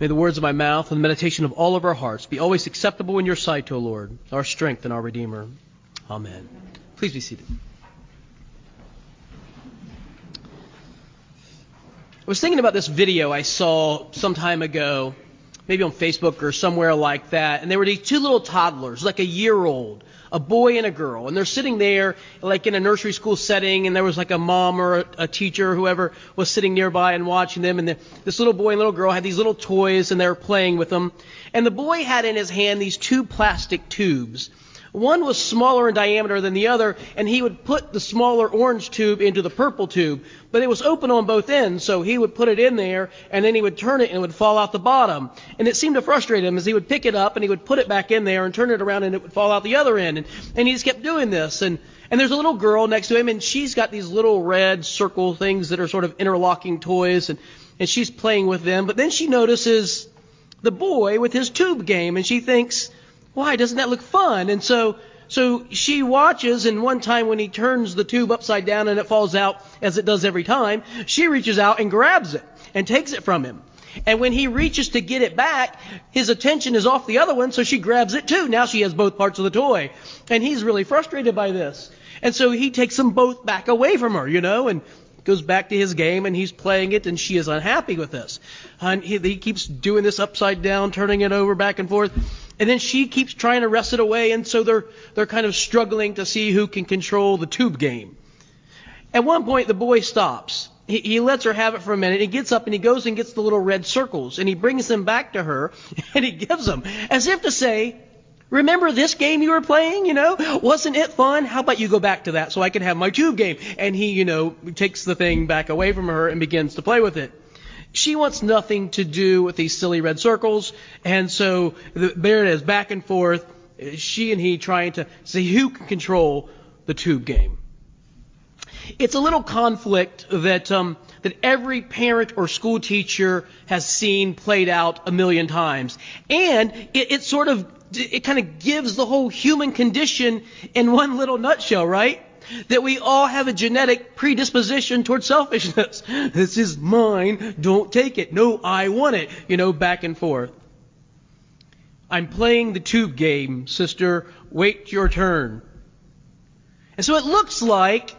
May the words of my mouth and the meditation of all of our hearts be always acceptable in your sight, O Lord, our strength and our Redeemer. Amen. Please be seated. I was thinking about this video I saw some time ago, maybe on Facebook or somewhere like that, and there were these two little toddlers, like a year old, a boy and a girl, and they're sitting there like in a nursery school setting, and there was like a mom or a, a teacher or whoever was sitting nearby and watching them, and the, this little boy and little girl had these little toys, and they were playing with them, and the boy had in his hand these two plastic tubes. One was smaller in diameter than the other, and he would put the smaller orange tube into the purple tube. But it was open on both ends, so he would put it in there, and then he would turn it and it would fall out the bottom. And it seemed to frustrate him as he would pick it up and he would put it back in there and turn it around and it would fall out the other end. And, and he just kept doing this. And, and there's a little girl next to him, and she's got these little red circle things that are sort of interlocking toys, and, and she's playing with them. But then she notices the boy with his tube game, and she thinks, why doesn't that look fun? And so, so she watches, and one time when he turns the tube upside down and it falls out, as it does every time, she reaches out and grabs it and takes it from him. And when he reaches to get it back, his attention is off the other one, so she grabs it too. Now she has both parts of the toy. And he's really frustrated by this. And so he takes them both back away from her, you know, and goes back to his game and he's playing it and she is unhappy with this. And he, he keeps doing this upside down, turning it over back and forth. And then she keeps trying to wrest it away, and so they're they're kind of struggling to see who can control the tube game. At one point, the boy stops. He, he lets her have it for a minute. He gets up and he goes and gets the little red circles, and he brings them back to her, and he gives them as if to say, Remember this game you were playing, you know? Wasn't it fun? How about you go back to that so I can have my tube game? And he, you know, takes the thing back away from her and begins to play with it. She wants nothing to do with these silly red circles, and so the there it is, back and forth, she and he trying to see who can control the tube game. It's a little conflict that um, that every parent or school teacher has seen played out a million times, and it, it sort of it kind of gives the whole human condition in one little nutshell, right? That we all have a genetic predisposition towards selfishness. This is mine, don't take it. No, I want it. You know, back and forth. I'm playing the tube game, sister. Wait your turn. And so it looks like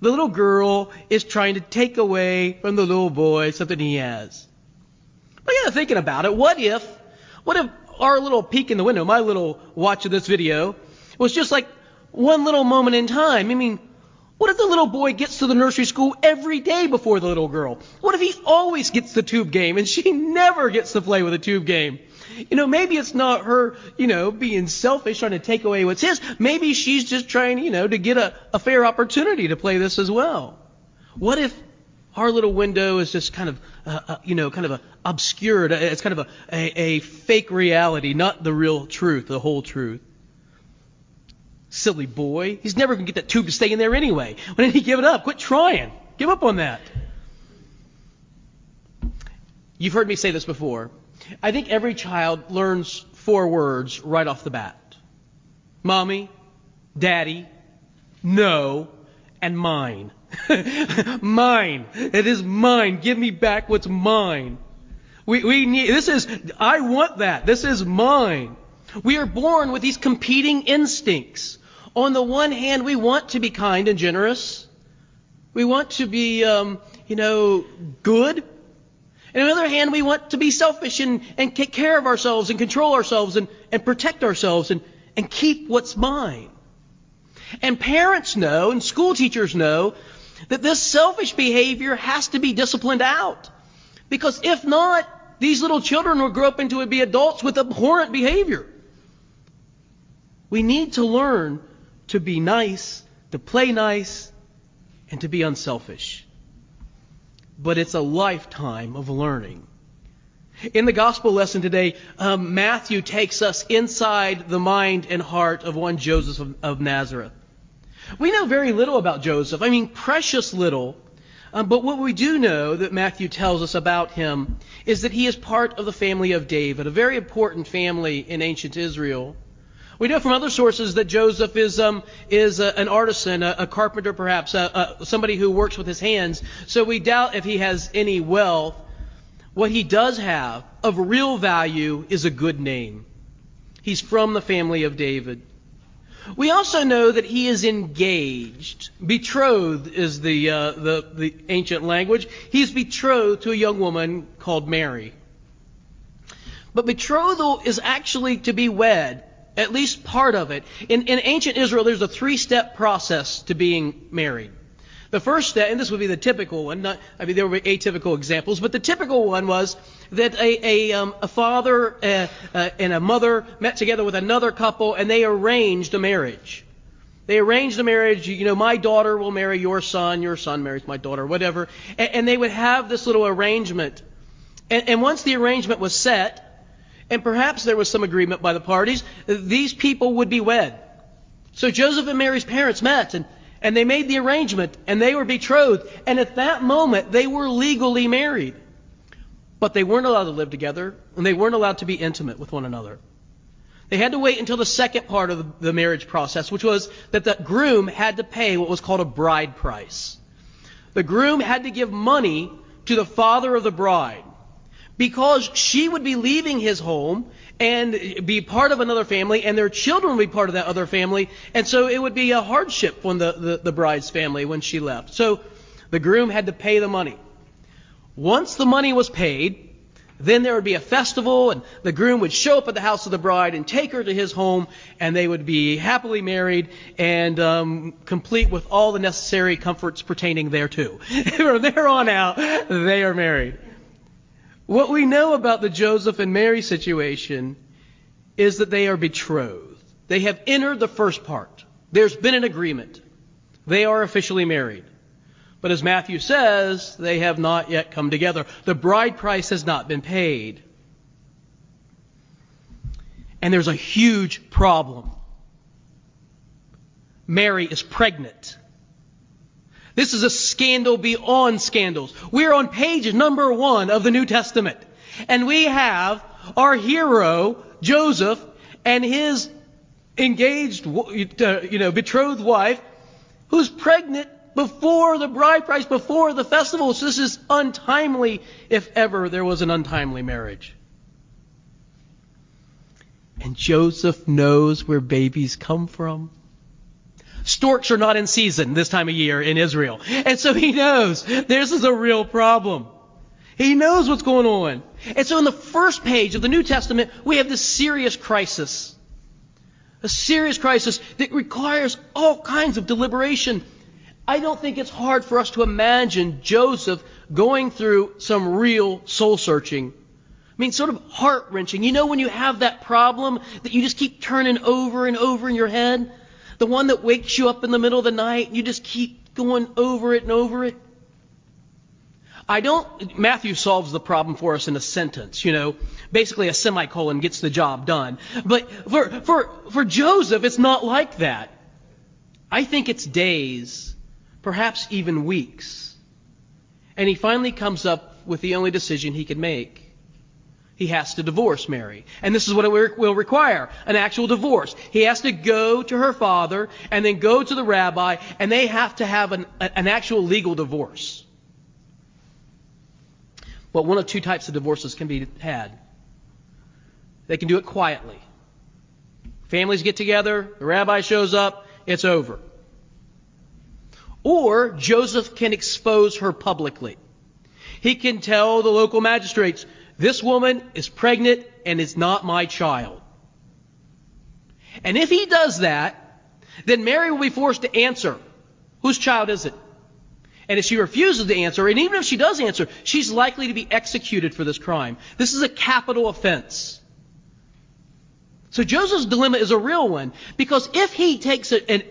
the little girl is trying to take away from the little boy something he has. But yeah, thinking about it, what if, what if our little peek in the window, my little watch of this video, was just like one little moment in time. I mean, what if the little boy gets to the nursery school every day before the little girl? What if he always gets the tube game and she never gets to play with a tube game? You know, maybe it's not her, you know, being selfish trying to take away what's his. Maybe she's just trying, you know, to get a, a fair opportunity to play this as well. What if our little window is just kind of, uh, uh, you know, kind of a obscured. It's kind of a, a, a fake reality, not the real truth, the whole truth. Silly boy. He's never going to get that tube to stay in there anyway. Why didn't he give it up? Quit trying. Give up on that. You've heard me say this before. I think every child learns four words right off the bat Mommy, Daddy, No, and mine. mine. It is mine. Give me back what's mine. We, we need, this is, I want that. This is mine. We are born with these competing instincts. On the one hand, we want to be kind and generous. We want to be, um, you know, good. And on the other hand, we want to be selfish and, and take care of ourselves and control ourselves and, and protect ourselves and, and keep what's mine. And parents know and school teachers know that this selfish behavior has to be disciplined out. Because if not, these little children will grow up into be adults with abhorrent behavior. We need to learn to be nice, to play nice, and to be unselfish. But it's a lifetime of learning. In the gospel lesson today, um, Matthew takes us inside the mind and heart of one Joseph of, of Nazareth. We know very little about Joseph. I mean, precious little. Um, but what we do know that Matthew tells us about him is that he is part of the family of David, a very important family in ancient Israel. We know from other sources that Joseph is um, is a, an artisan, a, a carpenter, perhaps, a, somebody who works with his hands. So we doubt if he has any wealth. what he does have of real value is a good name. He's from the family of David. We also know that he is engaged. Betrothed is the, uh, the, the ancient language. He's betrothed to a young woman called Mary. But betrothal is actually to be wed, at least part of it. In, in ancient Israel, there's a three step process to being married. The first step, and this would be the typical one, not, I mean, there were atypical examples, but the typical one was that a, a, um, a father uh, uh, and a mother met together with another couple and they arranged a marriage. They arranged a marriage, you know, my daughter will marry your son, your son marries my daughter, whatever. And, and they would have this little arrangement. And, and once the arrangement was set, and perhaps there was some agreement by the parties, that these people would be wed. So Joseph and Mary's parents met and and they made the arrangement and they were betrothed. And at that moment, they were legally married. But they weren't allowed to live together and they weren't allowed to be intimate with one another. They had to wait until the second part of the marriage process, which was that the groom had to pay what was called a bride price. The groom had to give money to the father of the bride because she would be leaving his home and be part of another family, and their children would be part of that other family, and so it would be a hardship when the, the, the bride's family when she left. So the groom had to pay the money. Once the money was paid, then there would be a festival, and the groom would show up at the house of the bride and take her to his home, and they would be happily married and um, complete with all the necessary comforts pertaining thereto. From there on out, they are married. What we know about the Joseph and Mary situation is that they are betrothed. They have entered the first part. There's been an agreement. They are officially married. But as Matthew says, they have not yet come together. The bride price has not been paid. And there's a huge problem. Mary is pregnant. This is a scandal beyond scandals. We're on page number one of the New Testament. And we have our hero, Joseph, and his engaged, uh, you know, betrothed wife, who's pregnant before the bride price, before the festival. So this is untimely, if ever there was an untimely marriage. And Joseph knows where babies come from. Storks are not in season this time of year in Israel. And so he knows this is a real problem. He knows what's going on. And so in the first page of the New Testament, we have this serious crisis. A serious crisis that requires all kinds of deliberation. I don't think it's hard for us to imagine Joseph going through some real soul searching. I mean, sort of heart wrenching. You know when you have that problem that you just keep turning over and over in your head? The one that wakes you up in the middle of the night and you just keep going over it and over it. I don't, Matthew solves the problem for us in a sentence, you know. Basically a semicolon gets the job done. But for, for, for Joseph, it's not like that. I think it's days, perhaps even weeks. And he finally comes up with the only decision he can make he has to divorce Mary. And this is what it will require an actual divorce. He has to go to her father and then go to the rabbi, and they have to have an, an actual legal divorce. But one of two types of divorces can be had. They can do it quietly. Families get together, the rabbi shows up, it's over. Or Joseph can expose her publicly. He can tell the local magistrates, this woman is pregnant and is not my child. And if he does that, then Mary will be forced to answer, whose child is it? And if she refuses to answer, and even if she does answer, she's likely to be executed for this crime. This is a capital offense. So Joseph's dilemma is a real one, because if he takes it and,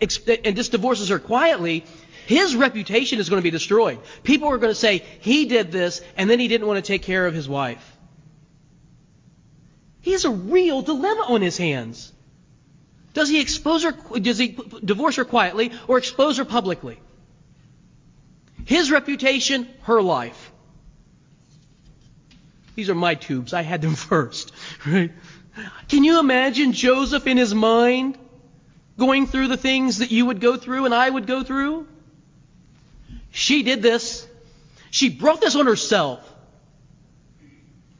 and just divorces her quietly, his reputation is going to be destroyed. People are going to say, he did this, and then he didn't want to take care of his wife. He has a real dilemma on his hands. Does he expose her, does he divorce her quietly or expose her publicly? His reputation, her life. These are my tubes. I had them first, right? Can you imagine Joseph in his mind going through the things that you would go through and I would go through? She did this. She brought this on herself.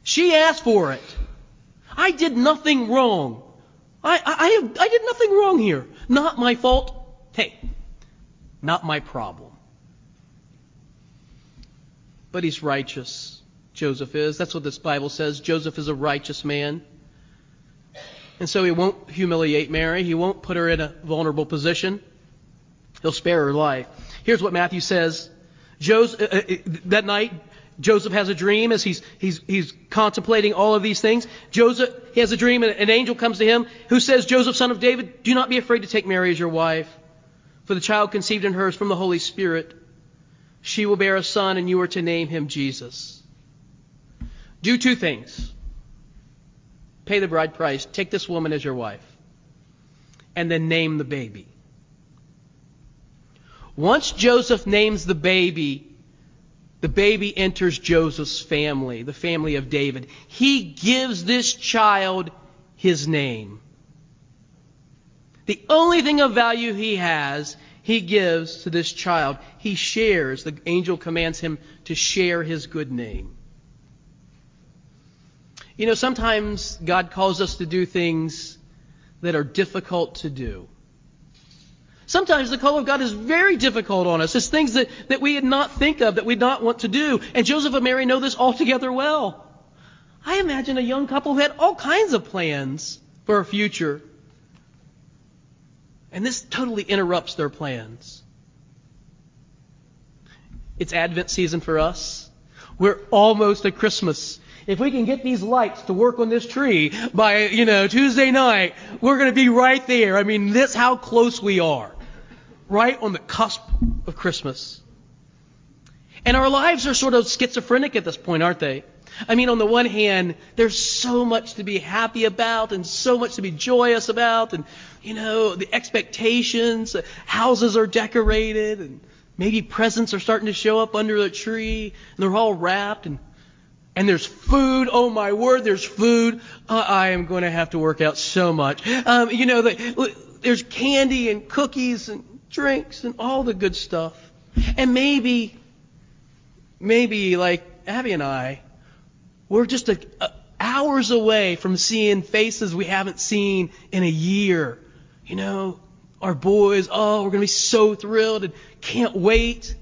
She asked for it. I did nothing wrong. I, I, I, did nothing wrong here. Not my fault. Hey, not my problem. But he's righteous. Joseph is. That's what this Bible says. Joseph is a righteous man. And so he won't humiliate Mary. He won't put her in a vulnerable position. He'll spare her life. Here's what Matthew says. Joseph, uh, uh, that night, Joseph has a dream as he's, he's, he's contemplating all of these things. Joseph, he has a dream and an angel comes to him who says, Joseph, son of David, do not be afraid to take Mary as your wife, for the child conceived in her is from the Holy Spirit. She will bear a son and you are to name him Jesus. Do two things. Pay the bride price. Take this woman as your wife. And then name the baby. Once Joseph names the baby, the baby enters Joseph's family, the family of David. He gives this child his name. The only thing of value he has, he gives to this child. He shares. The angel commands him to share his good name. You know, sometimes God calls us to do things that are difficult to do. Sometimes the call of God is very difficult on us. It's things that, that we did not think of, that we'd not want to do. And Joseph and Mary know this altogether well. I imagine a young couple who had all kinds of plans for a future. And this totally interrupts their plans. It's Advent season for us. We're almost at Christmas. If we can get these lights to work on this tree by, you know, Tuesday night, we're going to be right there. I mean, that's how close we are right on the cusp of Christmas. And our lives are sort of schizophrenic at this point, aren't they? I mean, on the one hand, there's so much to be happy about and so much to be joyous about, and, you know, the expectations, houses are decorated, and maybe presents are starting to show up under the tree, and they're all wrapped, and, and there's food. Oh my word, there's food. Uh, I am going to have to work out so much. Um, you know, the, there's candy and cookies and drinks and all the good stuff. And maybe, maybe like Abby and I, we're just a, a, hours away from seeing faces we haven't seen in a year. You know, our boys, oh, we're going to be so thrilled and can't wait.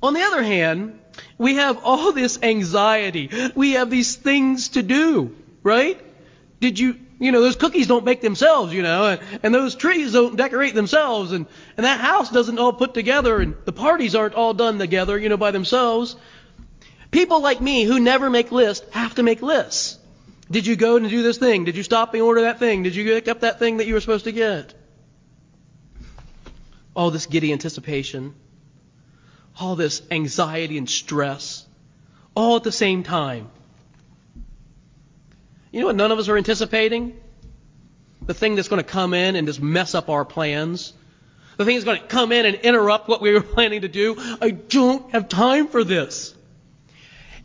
On the other hand, we have all this anxiety. We have these things to do, right? Did you you know, those cookies don't bake themselves, you know, and, and those trees don't decorate themselves, and, and that house doesn't all put together, and the parties aren't all done together, you know, by themselves. People like me who never make lists have to make lists. Did you go and do this thing? Did you stop and order that thing? Did you pick up that thing that you were supposed to get? All this giddy anticipation, all this anxiety and stress, all at the same time. You know what none of us are anticipating? The thing that's going to come in and just mess up our plans. The thing that's going to come in and interrupt what we were planning to do. I don't have time for this.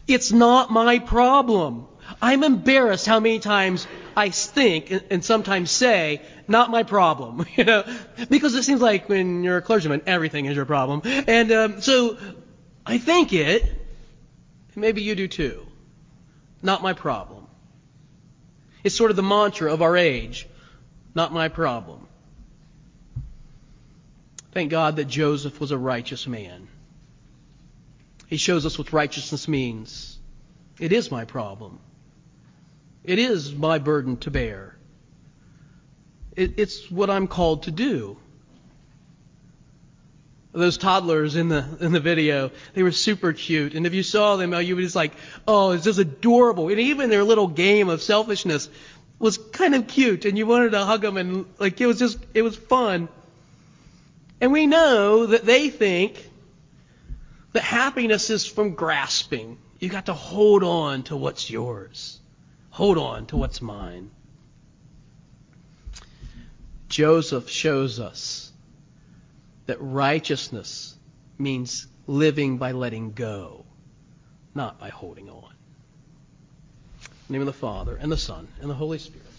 It's not my problem. I'm embarrassed how many times I think and sometimes say, not my problem, you know, because it seems like when you're a clergyman, everything is your problem. And um, so I think it, maybe you do too. Not my problem. It's sort of the mantra of our age. Not my problem. Thank God that Joseph was a righteous man. He shows us what righteousness means. It is my problem. It is my burden to bear. It, it's what I'm called to do those toddlers in the in the video. They were super cute, and if you saw them, uh, you were just like, "Oh, it's just adorable." And even their little game of selfishness was kind of cute, and you wanted to hug them, and like it was just it was fun. And we know that they think that happiness is from grasping. You got to hold on to what's yours. Hold on to what's mine. Joseph shows us that righteousness means living by letting go, not by holding on. In the name of the Father, and the Son, and the Holy Spirit.